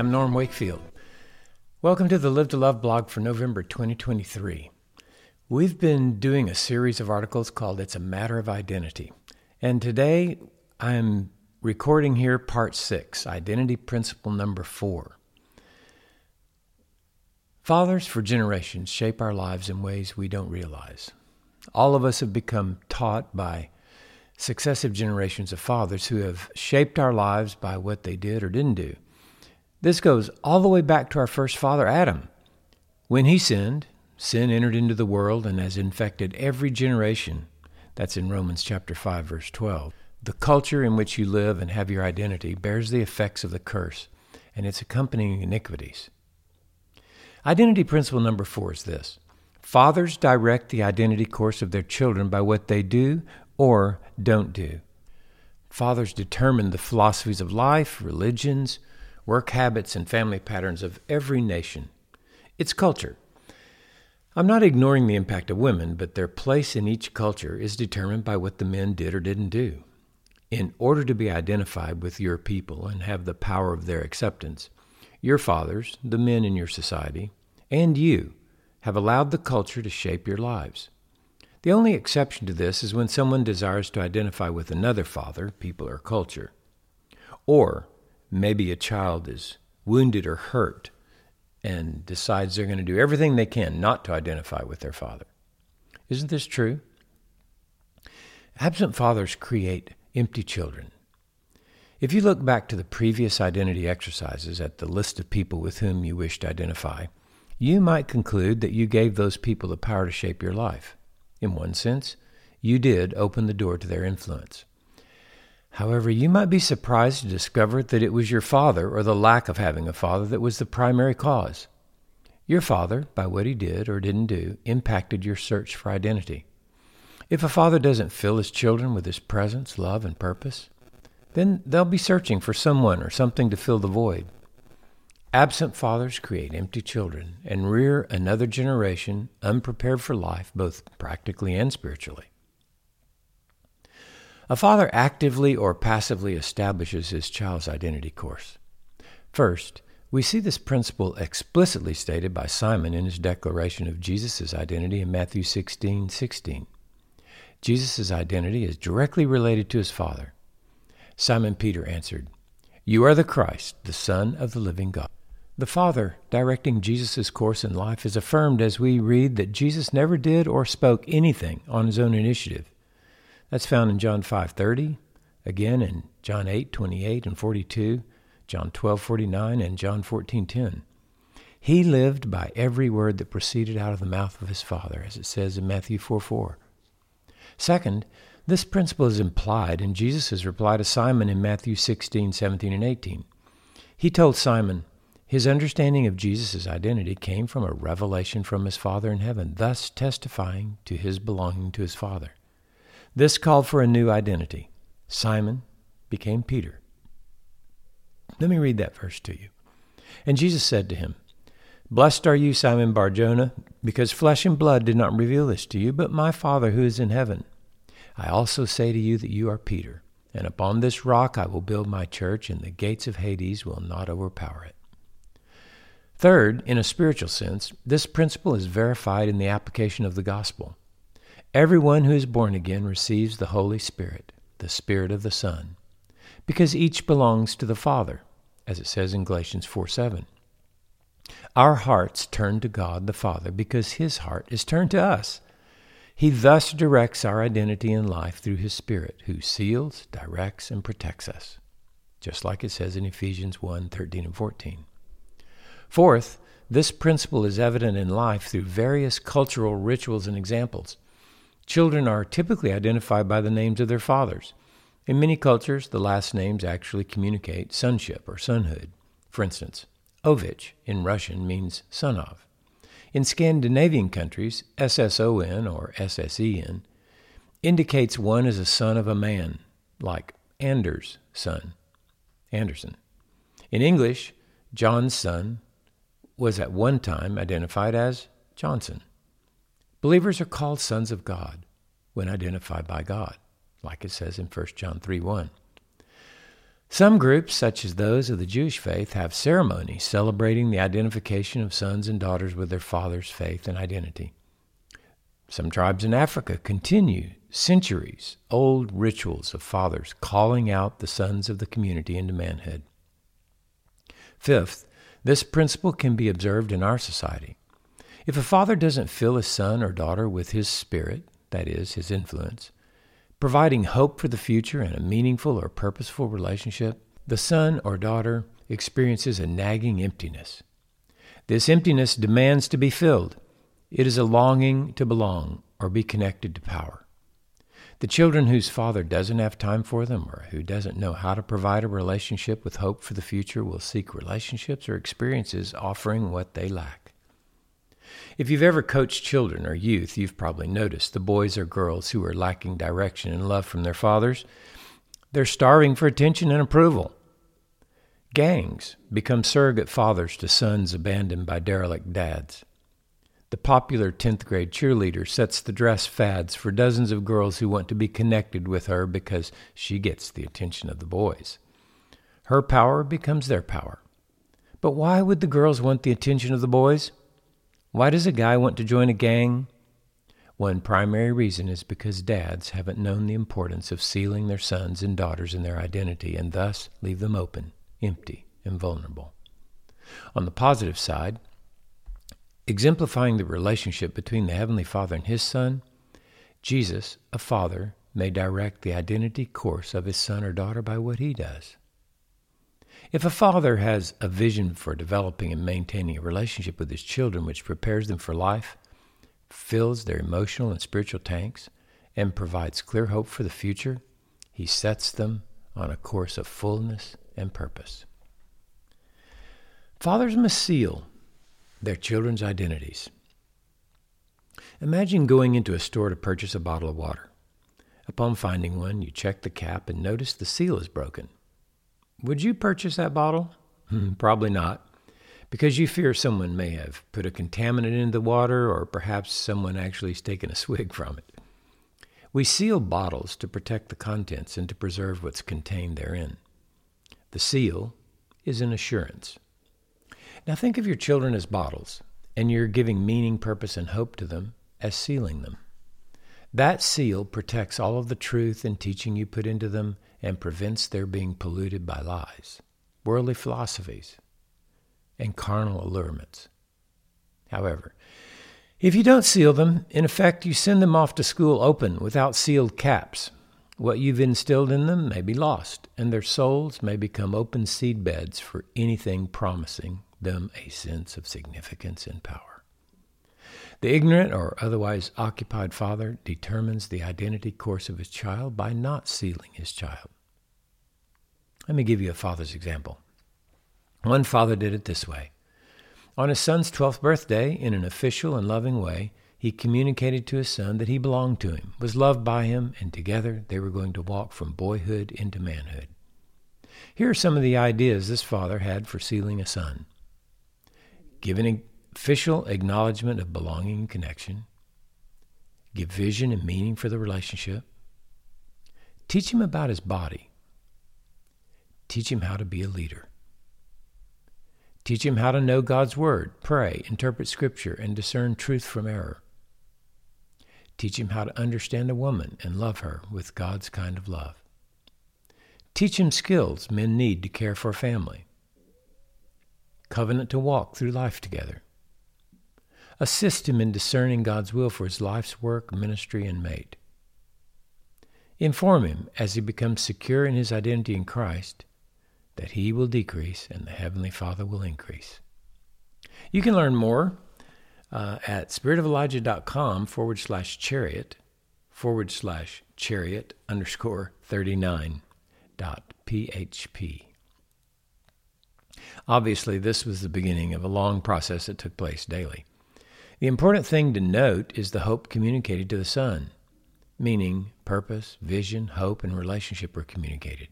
I'm Norm Wakefield. Welcome to the Live to Love blog for November 2023. We've been doing a series of articles called It's a Matter of Identity. And today I'm recording here part six, identity principle number four. Fathers for generations shape our lives in ways we don't realize. All of us have become taught by successive generations of fathers who have shaped our lives by what they did or didn't do. This goes all the way back to our first father, Adam. When he sinned, sin entered into the world and has infected every generation. That's in Romans chapter 5 verse 12. The culture in which you live and have your identity bears the effects of the curse and its accompanying iniquities. Identity principle number 4 is this. Fathers direct the identity course of their children by what they do or don't do. Fathers determine the philosophies of life, religions, work habits, and family patterns of every nation. It's culture. I'm not ignoring the impact of women, but their place in each culture is determined by what the men did or didn't do. In order to be identified with your people and have the power of their acceptance, your fathers, the men in your society, and you have allowed the culture to shape your lives. The only exception to this is when someone desires to identify with another father, people, or culture. Or maybe a child is wounded or hurt and decides they're going to do everything they can not to identify with their father. Isn't this true? Absent fathers create empty children. If you look back to the previous identity exercises at the list of people with whom you wish to identify, you might conclude that you gave those people the power to shape your life. In one sense, you did open the door to their influence. However, you might be surprised to discover that it was your father or the lack of having a father that was the primary cause. Your father, by what he did or didn't do, impacted your search for identity. If a father doesn't fill his children with his presence, love, and purpose, then they'll be searching for someone or something to fill the void. Absent fathers create empty children and rear another generation unprepared for life, both practically and spiritually. A father actively or passively establishes his child's identity course. First, we see this principle explicitly stated by Simon in his declaration of Jesus' identity in Matthew 16 16. Jesus' identity is directly related to his Father. Simon Peter answered, You are the Christ, the Son of the living God. The Father directing Jesus' course in life is affirmed as we read that Jesus never did or spoke anything on his own initiative. That's found in John 5:30, again in John 8:28 and 42, John 12:49 and John 14:10. He lived by every word that proceeded out of the mouth of his Father, as it says in Matthew 4:4. Second, this principle is implied in Jesus' reply to Simon in Matthew 16, 17, and 18. He told Simon, his understanding of Jesus' identity came from a revelation from his Father in heaven, thus testifying to his belonging to his Father. This called for a new identity. Simon became Peter. Let me read that verse to you. And Jesus said to him, Blessed are you, Simon Barjona, because flesh and blood did not reveal this to you, but my Father who is in heaven. I also say to you that you are Peter, and upon this rock I will build my church, and the gates of Hades will not overpower it. Third, in a spiritual sense, this principle is verified in the application of the gospel. Everyone who is born again receives the Holy Spirit, the Spirit of the Son, because each belongs to the Father, as it says in Galatians 4 7. Our hearts turn to God the Father because His heart is turned to us. He thus directs our identity in life through His Spirit, who seals, directs, and protects us, just like it says in Ephesians 1 13 and 14. Fourth, this principle is evident in life through various cultural rituals and examples. Children are typically identified by the names of their fathers. In many cultures, the last names actually communicate sonship or sonhood. For instance, Ovich in Russian means son of. In Scandinavian countries, SSON or SSEN indicates one as a son of a man, like Anders' son, Anderson. In English, John's son was at one time identified as Johnson. Believers are called sons of God when identified by God, like it says in 1 John 3 1. Some groups, such as those of the Jewish faith, have ceremonies celebrating the identification of sons and daughters with their father's faith and identity. Some tribes in Africa continue centuries old rituals of fathers calling out the sons of the community into manhood. Fifth, this principle can be observed in our society. If a father doesn't fill his son or daughter with his spirit, that is, his influence, providing hope for the future and a meaningful or purposeful relationship, the son or daughter experiences a nagging emptiness. This emptiness demands to be filled. It is a longing to belong or be connected to power. The children whose father doesn't have time for them or who doesn't know how to provide a relationship with hope for the future will seek relationships or experiences offering what they lack. If you've ever coached children or youth, you've probably noticed the boys or girls who are lacking direction and love from their fathers. They're starving for attention and approval. Gangs become surrogate fathers to sons abandoned by derelict dads. The popular 10th grade cheerleader sets the dress fads for dozens of girls who want to be connected with her because she gets the attention of the boys. Her power becomes their power. But why would the girls want the attention of the boys? Why does a guy want to join a gang? One primary reason is because dads haven't known the importance of sealing their sons and daughters in their identity and thus leave them open, empty, and vulnerable. On the positive side, exemplifying the relationship between the Heavenly Father and His Son, Jesus, a father, may direct the identity course of his son or daughter by what he does. If a father has a vision for developing and maintaining a relationship with his children which prepares them for life, fills their emotional and spiritual tanks, and provides clear hope for the future, he sets them on a course of fullness and purpose. Fathers must seal their children's identities. Imagine going into a store to purchase a bottle of water. Upon finding one, you check the cap and notice the seal is broken. Would you purchase that bottle? Hmm, probably not, because you fear someone may have put a contaminant into the water or perhaps someone actually has taken a swig from it. We seal bottles to protect the contents and to preserve what's contained therein. The seal is an assurance. Now think of your children as bottles, and you're giving meaning, purpose, and hope to them as sealing them. That seal protects all of the truth and teaching you put into them and prevents their being polluted by lies, worldly philosophies, and carnal allurements. However, if you don't seal them, in effect, you send them off to school open without sealed caps. What you've instilled in them may be lost, and their souls may become open seed beds for anything promising them a sense of significance and power. The ignorant or otherwise occupied father determines the identity course of his child by not sealing his child. Let me give you a father's example. One father did it this way. On his son's 12th birthday, in an official and loving way, he communicated to his son that he belonged to him, was loved by him, and together they were going to walk from boyhood into manhood. Here are some of the ideas this father had for sealing a son. Give an official acknowledgement of belonging and connection. Give vision and meaning for the relationship. Teach him about his body. Teach him how to be a leader. Teach him how to know God's Word, pray, interpret Scripture, and discern truth from error. Teach him how to understand a woman and love her with God's kind of love. Teach him skills men need to care for a family. Covenant to walk through life together. Assist him in discerning God's will for his life's work, ministry, and mate. Inform him as he becomes secure in his identity in Christ that he will decrease and the Heavenly Father will increase. You can learn more uh, at spiritofelijah.com forward slash chariot forward slash chariot underscore 39 dot php. Obviously, this was the beginning of a long process that took place daily. The important thing to note is the hope communicated to the Son, meaning purpose, vision, hope, and relationship were communicated.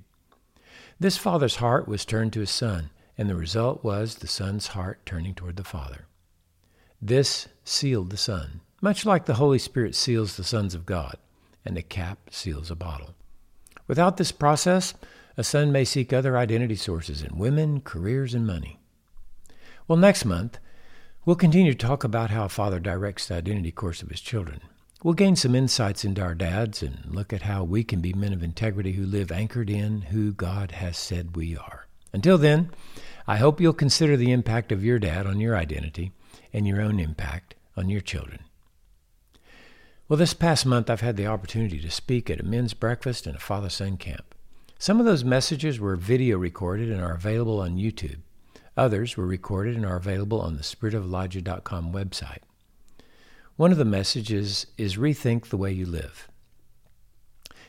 This father's heart was turned to his son, and the result was the son's heart turning toward the Father. This sealed the Son, much like the Holy Spirit seals the sons of God, and a cap seals a bottle. Without this process, A son may seek other identity sources in women, careers, and money. Well, next month, we'll continue to talk about how father directs the identity course of his children. We'll gain some insights into our dads and look at how we can be men of integrity who live anchored in who God has said we are. Until then, I hope you'll consider the impact of your dad on your identity and your own impact on your children. Well, this past month, I've had the opportunity to speak at a men's breakfast and a father son camp. Some of those messages were video recorded and are available on YouTube. Others were recorded and are available on the spiritofelijah.com website. One of the messages is rethink the way you live.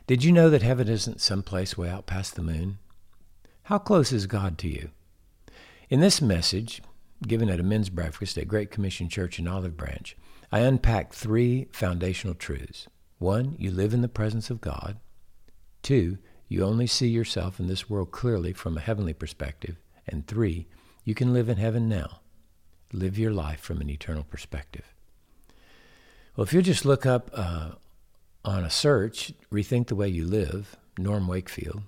Did you know that heaven isn't someplace way out past the moon? How close is God to you? In this message, given at a men's breakfast at Great Commission Church in Olive Branch, I unpack three foundational truths. One, you live in the presence of God. Two, you only see yourself in this world clearly from a heavenly perspective. And three, you can live in heaven now. Live your life from an eternal perspective. Well, if you just look up uh, on a search, Rethink the Way You Live, Norm Wakefield,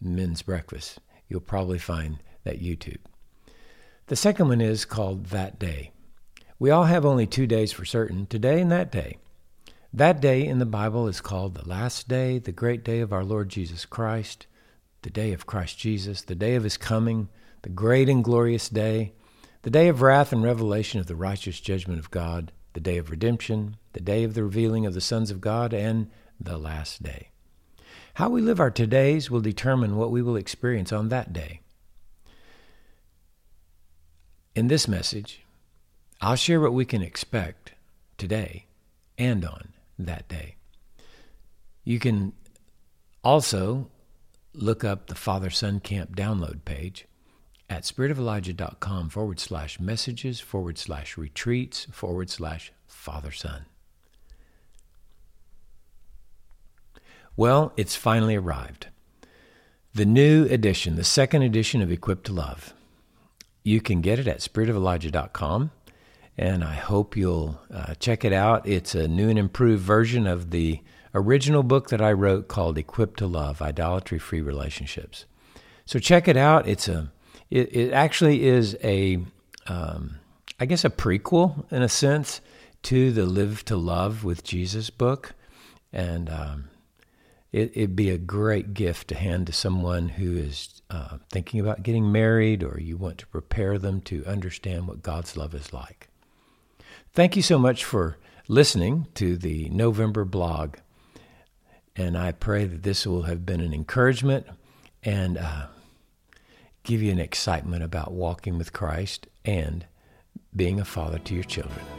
Men's Breakfast, you'll probably find that YouTube. The second one is called That Day. We all have only two days for certain, today and that day. That day in the Bible is called the last day, the great day of our Lord Jesus Christ, the day of Christ Jesus, the day of his coming, the great and glorious day, the day of wrath and revelation of the righteous judgment of God, the day of redemption, the day of the revealing of the sons of God, and the last day. How we live our todays will determine what we will experience on that day. In this message, I'll share what we can expect today and on that day. You can also look up the Father Son Camp download page at spiritofelijah.com forward slash messages forward slash retreats forward slash father son. Well, it's finally arrived. The new edition, the second edition of Equipped to Love. You can get it at spiritofelijah.com, and I hope you'll uh, check it out. It's a new and improved version of the original book that I wrote called Equipped to Love Idolatry Free Relationships. So check it out. It's a it, it actually is a, um, I guess, a prequel in a sense to the Live to Love with Jesus book. And um, it, would be a great gift to hand to someone who is uh, thinking about getting married or you want to prepare them to understand what God's love is like. Thank you so much for listening to the November blog. And I pray that this will have been an encouragement and uh, give you an excitement about walking with Christ and being a father to your children.